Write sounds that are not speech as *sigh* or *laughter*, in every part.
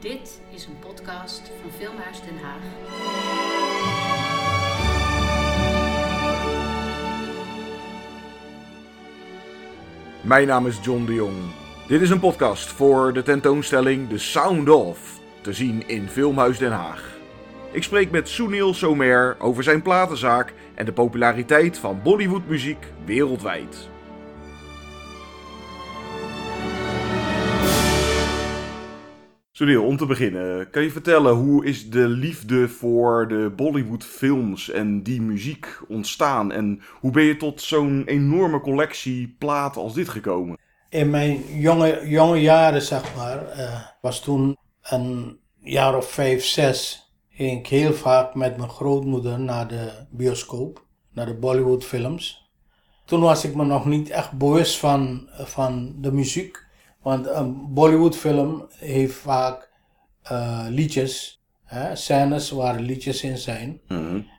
Dit is een podcast van Filmhuis Den Haag. Mijn naam is John de Jong. Dit is een podcast voor de tentoonstelling The Sound of, te zien in Filmhuis Den Haag. Ik spreek met Sunil Somer over zijn platenzaak en de populariteit van Bollywoodmuziek wereldwijd. Sunil, om te beginnen, kan je vertellen hoe is de liefde voor de Bollywoodfilms en die muziek ontstaan? En hoe ben je tot zo'n enorme collectie platen als dit gekomen? In mijn jonge, jonge jaren, zeg maar, eh, was toen een jaar of vijf, zes, ging ik heel vaak met mijn grootmoeder naar de bioscoop, naar de Bollywoodfilms. Toen was ik me nog niet echt bewust van, van de muziek. Want een Bollywoodfilm heeft vaak eh, liedjes, hè, scènes waar liedjes in zijn.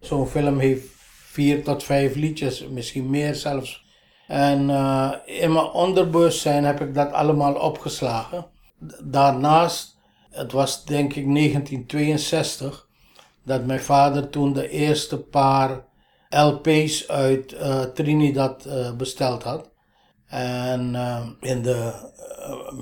Zo'n film heeft vier tot vijf liedjes, misschien meer zelfs. En eh, in mijn onderbewustzijn heb ik dat allemaal opgeslagen. Daarnaast, het was denk ik 1962, dat mijn vader toen de eerste paar LP's uit uh, Trinidad besteld had. En uh, in de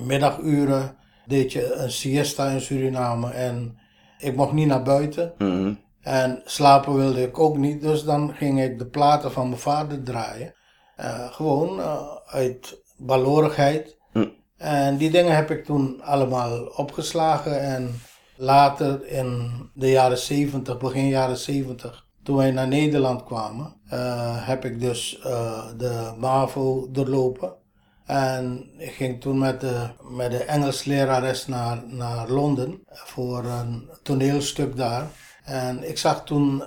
middaguren deed je een siesta in Suriname en ik mocht niet naar buiten. Mhm. En slapen wilde ik ook niet, dus dan ging ik de platen van mijn vader draaien. Uh, gewoon uh, uit balorigheid. Hm. En die dingen heb ik toen allemaal opgeslagen. En later in de jaren 70, begin jaren 70, toen wij naar Nederland kwamen, uh, heb ik dus de MAVO doorlopen. En ik ging toen met de, met de Engels lerares naar, naar Londen voor een toneelstuk daar. En ik zag toen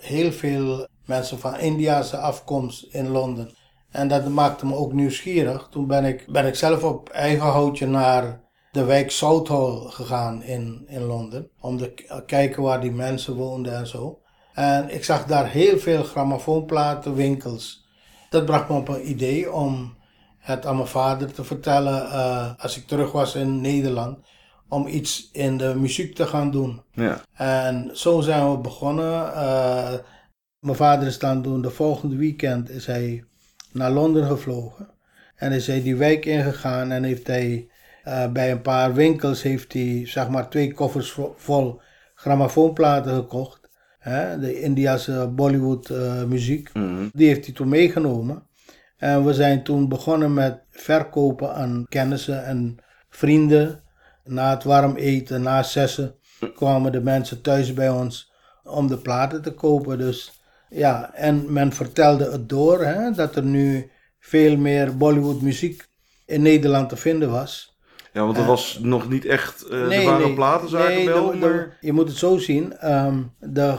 heel veel mensen van Indiase afkomst in Londen. En dat maakte me ook nieuwsgierig. Toen ben ik, ben ik zelf op eigen houtje naar de wijk Southall gegaan in, in Londen. Om te kijken waar die mensen woonden en zo. En ik zag daar heel veel grammofoonplatenwinkels. Dat bracht me op een idee om het aan mijn vader te vertellen uh, als ik terug was in Nederland. Om iets in de muziek te gaan doen. Ja. En zo zijn we begonnen. Uh, mijn vader is dan toen de volgende weekend is hij naar Londen gevlogen. En is hij die wijk ingegaan en heeft hij uh, bij een paar winkels heeft hij zeg maar twee koffers vol grammofoonplaten gekocht. Hè, de Indiase Bollywood uh, muziek. Mhm. Die heeft hij toen meegenomen. En we zijn toen begonnen met verkopen aan kennissen en vrienden. Na het warm eten, na zessen, kwamen de mensen thuis bij ons om de platen te kopen. Dus ja, en men vertelde het door hè, dat er nu veel meer Bollywood muziek in Nederland te vinden was. Ja, want er was nog niet echt, uh, Nee, er waren nee. platenzaken Nee, wel, de- de- maar... je moet het zo zien. ehm, de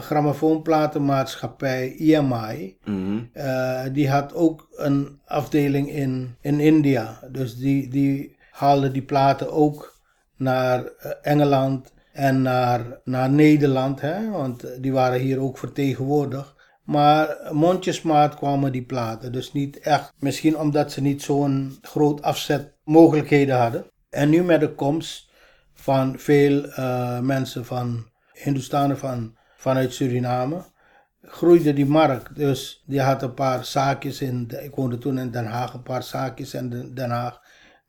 grammofoonplatenmaatschappij EMI, Mhm. eh, die had ook een afdeling in, in India. Dus die, die haalde die platen ook naar eh, Engeland en naar, naar Nederland. Hè? Want eh, die waren hier ook vertegenwoordigd. Maar mondjesmaat kwamen die platen. Dus niet echt. Misschien omdat ze niet zo'n groot afzet mogelijkheden hadden. En nu met de komst van veel eh, mensen van Hindustanen van, vanuit Suriname groeide die markt. Dus die had een paar zaakjes in, ik woonde toen in Den Haag, een paar zaakjes in Den- Haag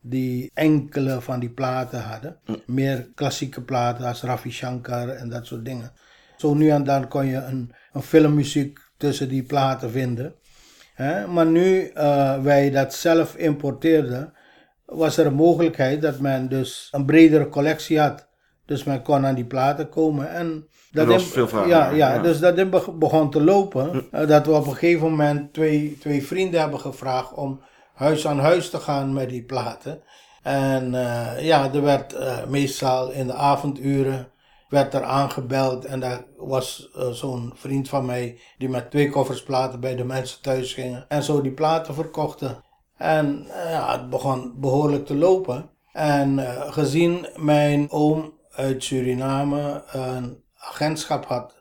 die enkele van die platen hadden. Meer klassieke platen als Ravi Shankar en dat soort dingen. Zo nu en dan kon je een, een filmmuziek tussen die platen vinden. Maar nu eh, wij dat zelf importeerden, was er een mogelijkheid dat men dus een bredere collectie had. Dus men kon aan die platen komen. En dat was in- veel vraag ja, ja, ja. dus dat begon te lopen. eh, dat we op een gegeven moment twee, twee vrienden hebben gevraagd om huis aan huis te gaan met die platen. En eh, ja, er werd eh, meestal in de avonduren werd er aangebeld en daar was zo'n vriend van mij die met twee koffers platen bij de mensen thuis gingen en zo die platen verkochten. En eh, ja, het begon behoorlijk te lopen. En eh, gezien mijn oom uit Suriname een agentschap had,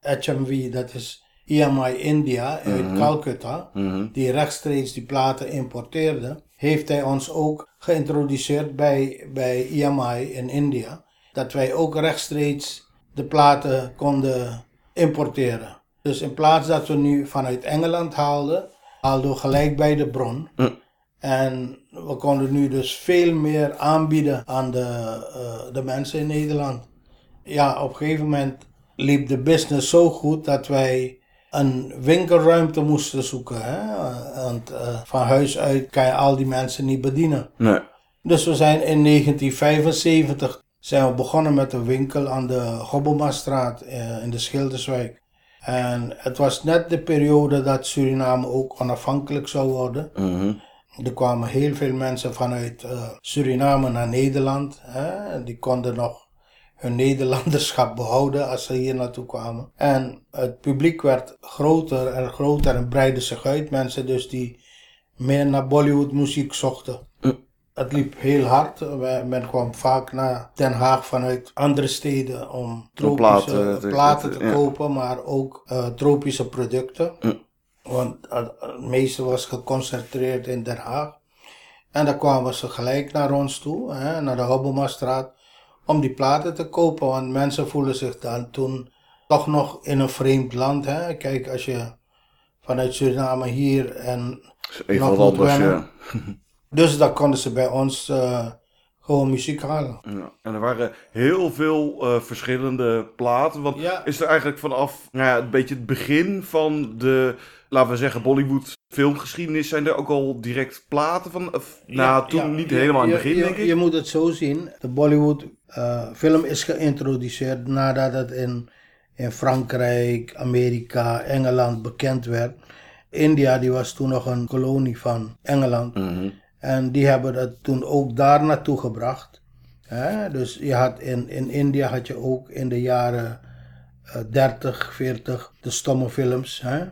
HMV, dat is EMI India uit Calcutta, Mhm. die rechtstreeks die platen importeerde, heeft hij ons ook geïntroduceerd bij, bij EMI in India. dat wij ook rechtstreeks de platen konden importeren. Dus in plaats dat we nu vanuit Engeland haalden, haalden we gelijk bij de bron. En we konden nu dus veel meer aanbieden aan de, eh, de mensen in Nederland. Ja, op een gegeven moment liep de business zo goed dat wij een winkelruimte moesten zoeken. Hè? Want eh, van huis uit kan je al die mensen niet bedienen. Nee. Dus we zijn in 1975 zijn we begonnen met een winkel aan de Gobbelmastraat eh, in de Schilderswijk. En het was net de periode dat Suriname ook onafhankelijk zou worden. Mhm. Er kwamen heel veel mensen vanuit eh, Suriname naar Nederland. Hè? Die konden nog hun Nederlanderschap *laughs* behouden als ze hier naartoe kwamen. En het publiek werd groter en groter en breidde zich uit. Mensen dus die meer naar Bollywood muziek zochten. Het liep heel hard. Men kwam vaak naar Den Haag vanuit andere steden om tropische platen platen te- te, ja. kopen, maar ook eh, tropische producten. Want eh, het meeste was geconcentreerd in Den Haag. En dan kwamen ze gelijk naar ons toe, hè, naar de Hobbelmastraat, om die platen te kopen. Want mensen voelen zich dan toen toch nog in een vreemd land. Hè. Kijk, als je vanuit Suriname hier en Even nog wat moet anders, ja. *laughs* Dus dan konden ze bij ons eh, gewoon muziek halen. Ja, En er waren heel veel eh, verschillende platen. Want Ja. is er eigenlijk vanaf nou ja, een beetje het begin van de, laten we zeggen, Bollywood filmgeschiedenis, zijn er ook al direct platen van? Of, nou, toen niet helemaal in het begin, je, denk ik. Je moet het zo zien. De Bollywood eh, film is geïntroduceerd nadat het in, in Frankrijk, Amerika, Engeland bekend werd. India die was toen nog een kolonie van Engeland. Mhm. En die hebben dat toen ook daar naartoe gebracht. Hè? Dus je had in, in India had je ook in de jaren eh, 30, 40 de stomme films. Hè?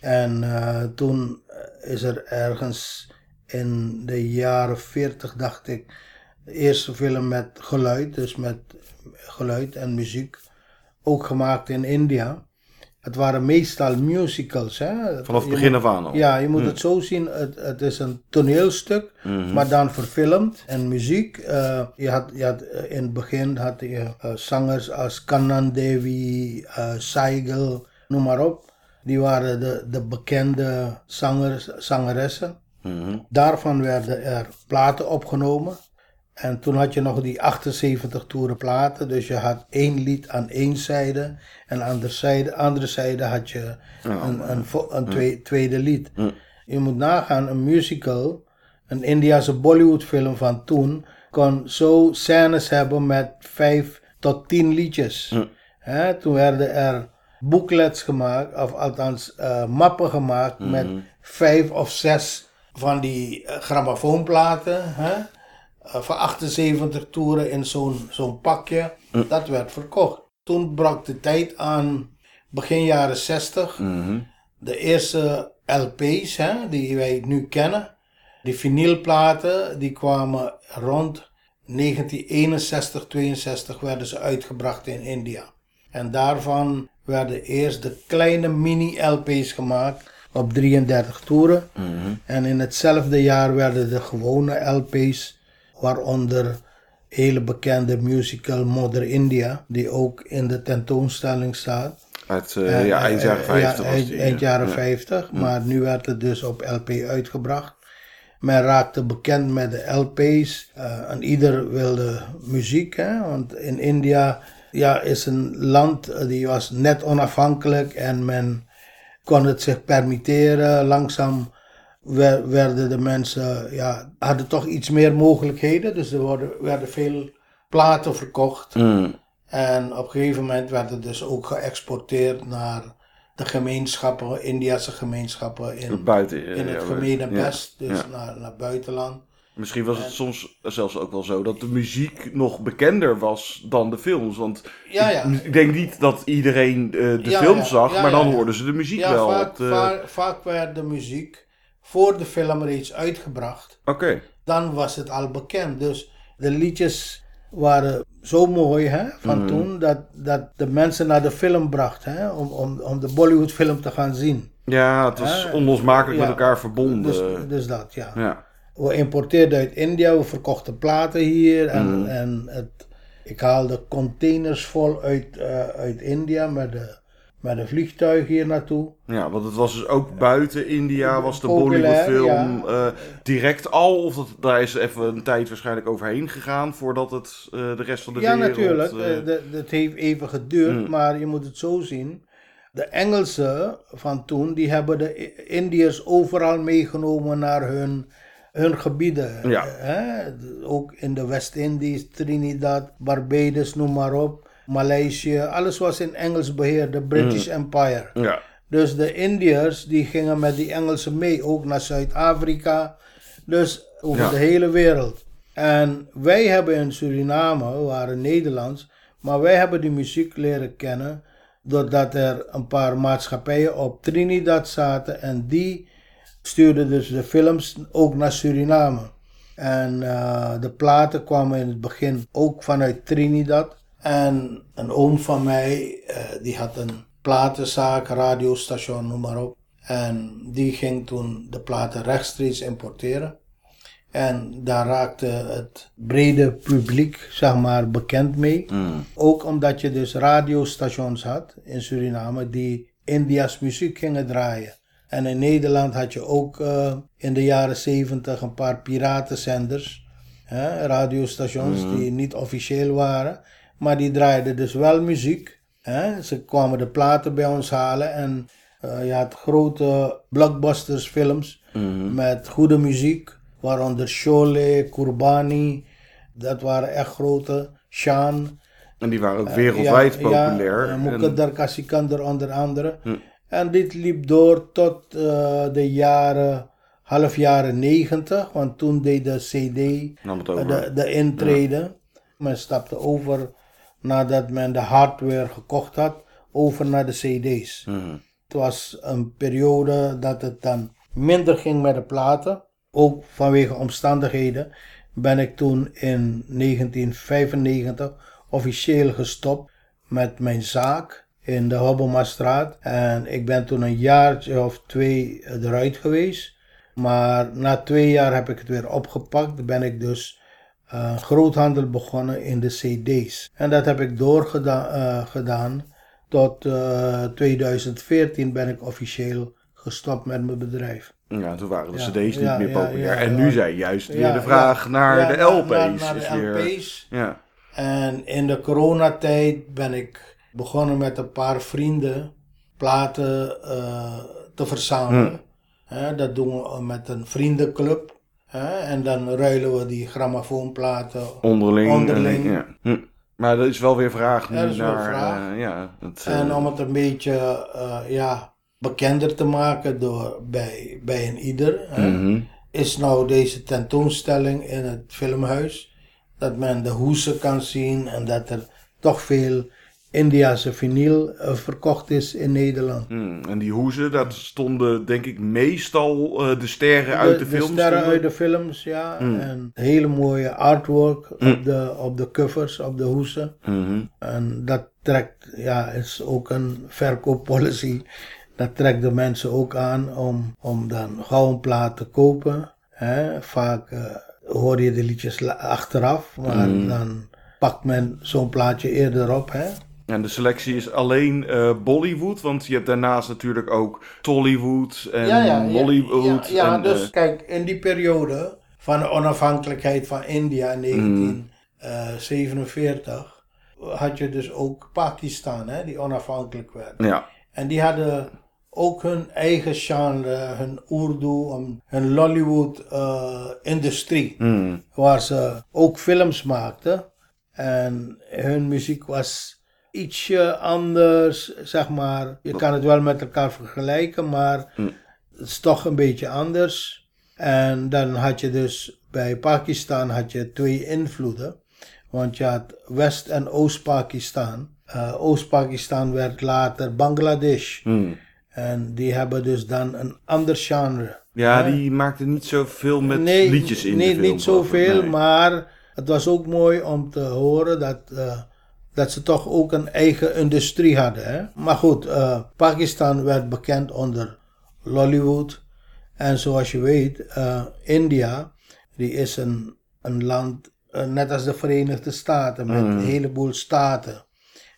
En eh, toen is er ergens in de jaren 40, dacht ik, de eerste film met geluid, dus met geluid en muziek, ook gemaakt in India. Het waren meestal musicals. Hè? Vanaf het begin moet- af aan al. ja, je moet het zo zien. Het, het is een toneelstuk, maar dan verfilmd en muziek. Eh, je had, je had, eh, in het begin had je eh, zangers als Kannan Devi, eh Saigel, noem maar op. Die waren de, de bekende zangers, zangeressen. Mhm. Daarvan werden er platen opgenomen. En toen had je nog die 78 toeren platen. Dus je had één lied aan één zijde. En aan de zijde, andere zijde had je een, een, een twee- tweede lied. Je moet nagaan, een musical, een Indiase Bollywood film van toen, kon zo scènes hebben met vijf tot tien liedjes. Toen werden er booklets gemaakt, of althans eh, mappen gemaakt met vijf of zes van die eh, grammofoonplaten. Hè? Eh, van 78 toeren in zo'n zo'n pakje. Dat werd verkocht. Toen brak de tijd aan, begin jaren 60. Mhm. De eerste LP's hè, die wij nu kennen. Die vinylplaten, die kwamen rond 1961, 62 werden ze uitgebracht in India. En daarvan werden eerst de kleine mini-LP's gemaakt op 33 toeren. En in hetzelfde jaar werden de gewone LP's, waaronder hele bekende musical Mother India, die ook in de tentoonstelling staat. Uit eh, ja, eind jaren Eh, 50 ja, was eind, die, eind ja. jaren Ja. 50, maar nu werd het dus op LP uitgebracht. Men raakte bekend met de LP's en ieder wilde muziek, hè? want in India ja, is een land die was net onafhankelijk en men kon het zich permitteren. Langzaam werden de mensen, ja, hadden toch iets meer mogelijkheden, dus er worden, werden veel platen verkocht. Mm. En op een gegeven moment werd het dus ook geëxporteerd naar de gemeenschappen, Indiase gemeenschappen in, Buiten. in het ja, gemene ja. best, dus Ja. naar, naar buitenland. Misschien was het soms zelfs ook wel zo dat de muziek nog bekender was dan de films. Want Ja, ja. ik, ik denk niet dat iedereen eh, de film zag, maar dan hoorden ze de muziek wel. vaak, eh, vaak, vaak werd de muziek voor de film reeds uitgebracht. Oké. Dan was het al bekend. Dus de liedjes waren zo mooi hè, van Mhm. toen, dat, dat de mensen naar de film bracht, hè, om, om, om de Bollywood film te gaan zien. Ja, het was onlosmakelijk ja. met elkaar verbonden. Dus, dus dat, ja. ja. We importeerden uit India, we verkochten platen hier en, Mhm. en het, Ik haalde containers vol uit, eh, uit India met de, met een vliegtuig hier naartoe. Ja, want het was dus ook buiten India, was de Bollywoodfilm ja. eh, direct al, of dat, daar is even een tijd waarschijnlijk overheen gegaan voordat het eh, de rest van de ja, wereld... natuurlijk. eh, Eh, de- Dat heeft even geduurd, Mm. maar je moet het zo zien. De Engelsen van toen, die hebben de Indiërs overal meegenomen naar hun, hun gebieden. Ja. Hè? Ook in de West-Indies, Trinidad, Barbados, noem maar op. Maleisië, alles was in Engels beheer, de British Empire. ja. Dus de Indiërs die gingen met die Engelsen mee, ook naar Zuid-Afrika. Dus over Ja. de hele wereld. En wij hebben in Suriname, we waren Nederlands, maar wij hebben die muziek leren kennen doordat er een paar maatschappijen op Trinidad zaten en die stuurden dus de films ook naar Suriname. En eh, de platen kwamen in het begin ook vanuit Trinidad. En een oom van mij, eh, die had een platenzaak, radiostation, noem maar op. En die ging toen de platen rechtstreeks importeren. En daar raakte het brede publiek, zeg maar, bekend mee. Ook omdat je dus radiostations had in Suriname die India's muziek gingen draaien. En in Nederland had je ook eh, in de jaren 70 een paar piratenzenders, hè, radiostations die niet officieel waren, maar die draaiden dus wel muziek. Hè. Ze kwamen de platen bij ons halen en eh, je had grote blockbusters films met goede muziek, waaronder Sholay, Kurbani, dat waren echt grote, Shan. En die waren ook wereldwijd Ja, populair. Ja, En- Muqaddar Kasikander onder andere. En dit liep door tot eh, de jaren, half jaren negentig, want toen deed de CD eh, de, de intrede. Men stapte over, nadat men de hardware gekocht had, over naar de CD's. Mhm. Het was een periode dat het dan minder ging met de platen. Ook vanwege omstandigheden ben ik toen in 1995 officieel gestopt met mijn zaak in de Hobbelmastraat. En ik ben toen een jaartje of twee eruit geweest. Maar na twee jaar heb ik het weer opgepakt. Ben ik dus eh, groothandel begonnen in de CD's. En dat heb ik doorgedaan eh, gedaan tot eh, 2014 ben ik officieel gestopt met mijn bedrijf. Ja, toen waren de Ja, cd's niet ja, meer populair. ja, en nu zijn juist weer de vraag naar de LP's. naar- naar de weer, LP's. Ja. En in de coronatijd ben ik begonnen met een paar vrienden platen eh, te verzamelen. Hè, dat doen we met een vriendenclub. En dan ruilen we die grammofoonplaten Onderling. Onderling. En, ja. Hm. Maar dat is wel weer vraag nu Ja, dat naar... vraag. eh, ja, het, En eh, om het een beetje eh, ja, bekender te maken door, bij, bij een ieder, hè, mhm. is nou deze tentoonstelling in het filmhuis. Dat men de hoesen kan zien en dat er toch veel Indiase vinyl eh, verkocht is in Nederland. Hm, En die hoezen, dat stonden denk ik meestal eh, de sterren uit de, de films. sterren stonden- uit de films, ja. Mm. En hele mooie artwork op, de, op de covers, op de hoesen. Mhm. En dat trekt, ja, is ook een verkooppolicy. Dat trekt de mensen ook aan om, om dan gauw een plaat te kopen. Hè. Vaak eh, hoor je de liedjes achteraf, maar dan pakt men zo'n plaatje eerder op. Hè. En de selectie is alleen eh, Bollywood, want je hebt daarnaast natuurlijk ook Tollywood en Bollywood. Ja, ja, en, dus eh, kijk, in die periode van de onafhankelijkheid van India in Mm. 1947 had je dus ook Pakistan, hè, die onafhankelijk werd. ja. En die hadden ook hun eigen genre, hun Urdu, hun Lollywood-industrie. Hm. waar ze ook films maakten. En hun muziek was ietsje anders, zeg maar. Je kan het wel met elkaar vergelijken, maar het is toch een beetje anders. En dan had je dus bij Pakistan had je twee invloeden. Want je had West- en Oost-Pakistan. Eh, Oost-Pakistan werd later Bangladesh. Hm. En die hebben dus dan een ander genre. Ja, die maakte niet zoveel met Nee, liedjes in nee, de film. niet zoveel, Nee. maar het was ook mooi om te horen dat, eh, dat ze toch ook een eigen industrie hadden. Hè? Maar goed, eh, Pakistan werd bekend onder Lollywood. En zoals je weet, eh, India, die is een, een land eh, net als de Verenigde Staten, met Mm. een heleboel staten.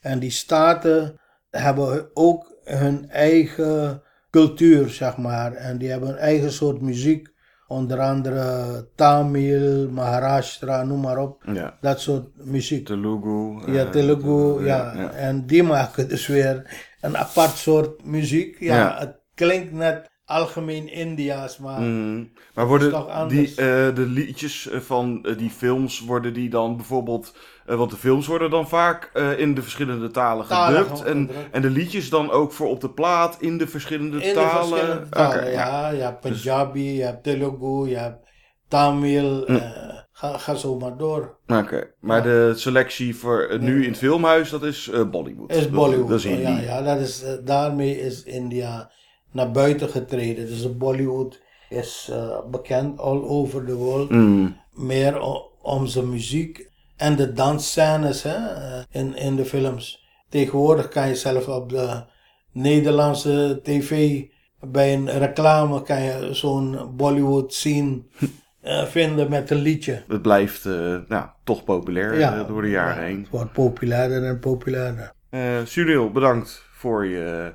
En die staten hebben ook hun eigen cultuur, zeg maar. En die hebben een eigen soort muziek. Onder andere Tamil, Maharashtra, noem maar op. Ja. Dat soort muziek. Telugu. Ja, eh, Telugu, ja. En die maken dus weer een apart soort muziek. Ja, Ja. het klinkt net algemeen India's, maar Mm. Maar worden die, eh, de liedjes eh, van eh, die films, worden die dan bijvoorbeeld... want de films worden dan vaak in de verschillende talen Talen gedubt. En, en de liedjes dan ook voor op de plaat in de verschillende in de talen? verschillende talen. Oké, ja, je hebt Punjabi, je hebt Telugu, je hebt Tamil. eh, ga, ga zo maar door. Oké, maar de selectie voor nu in het filmhuis, dat is Bollywood. Is Bollywood. Dat is Hindi. ja, ja, dat is, daarmee is India naar buiten getreden. Dus de Bollywood is eh, bekend all over the world. Mm. meer om zijn muziek en de dansscènes hè, eh, in, in de films. Tegenwoordig kan je zelf op de Nederlandse tv bij een reclame kan je zo'n Bollywood scene eh, *laughs* vinden met een liedje. Het blijft nou, toch populair door de jaren ja, heen. Het wordt populairder en populairder. Sunil, bedankt voor je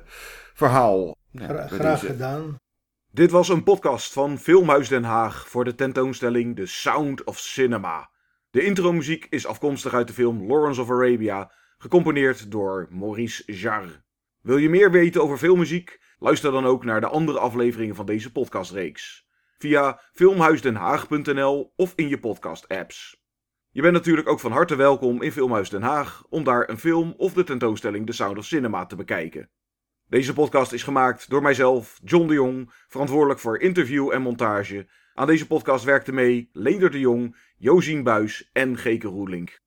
verhaal. Ja, Gra- bij graag deze- gedaan. Dit was een podcast van Filmhuis Den Haag voor de tentoonstelling The Sound of Cinema. De intromuziek is afkomstig uit de film Lawrence of Arabia, gecomponeerd door Maurice Jarre. Wil je meer weten over filmmuziek? Luister dan ook naar de andere afleveringen van deze podcastreeks. Via filmhuisdenhaag.nl of in je podcast-apps. Je bent natuurlijk ook van harte welkom in Filmhuis Den Haag om daar een film of de tentoonstelling The Sound of Cinema te bekijken. Deze podcast is gemaakt door mijzelf, John de Jong, verantwoordelijk voor interview en montage. Aan deze podcast werkten mee Leender de Jong, Josien Buis en Geke Roelink.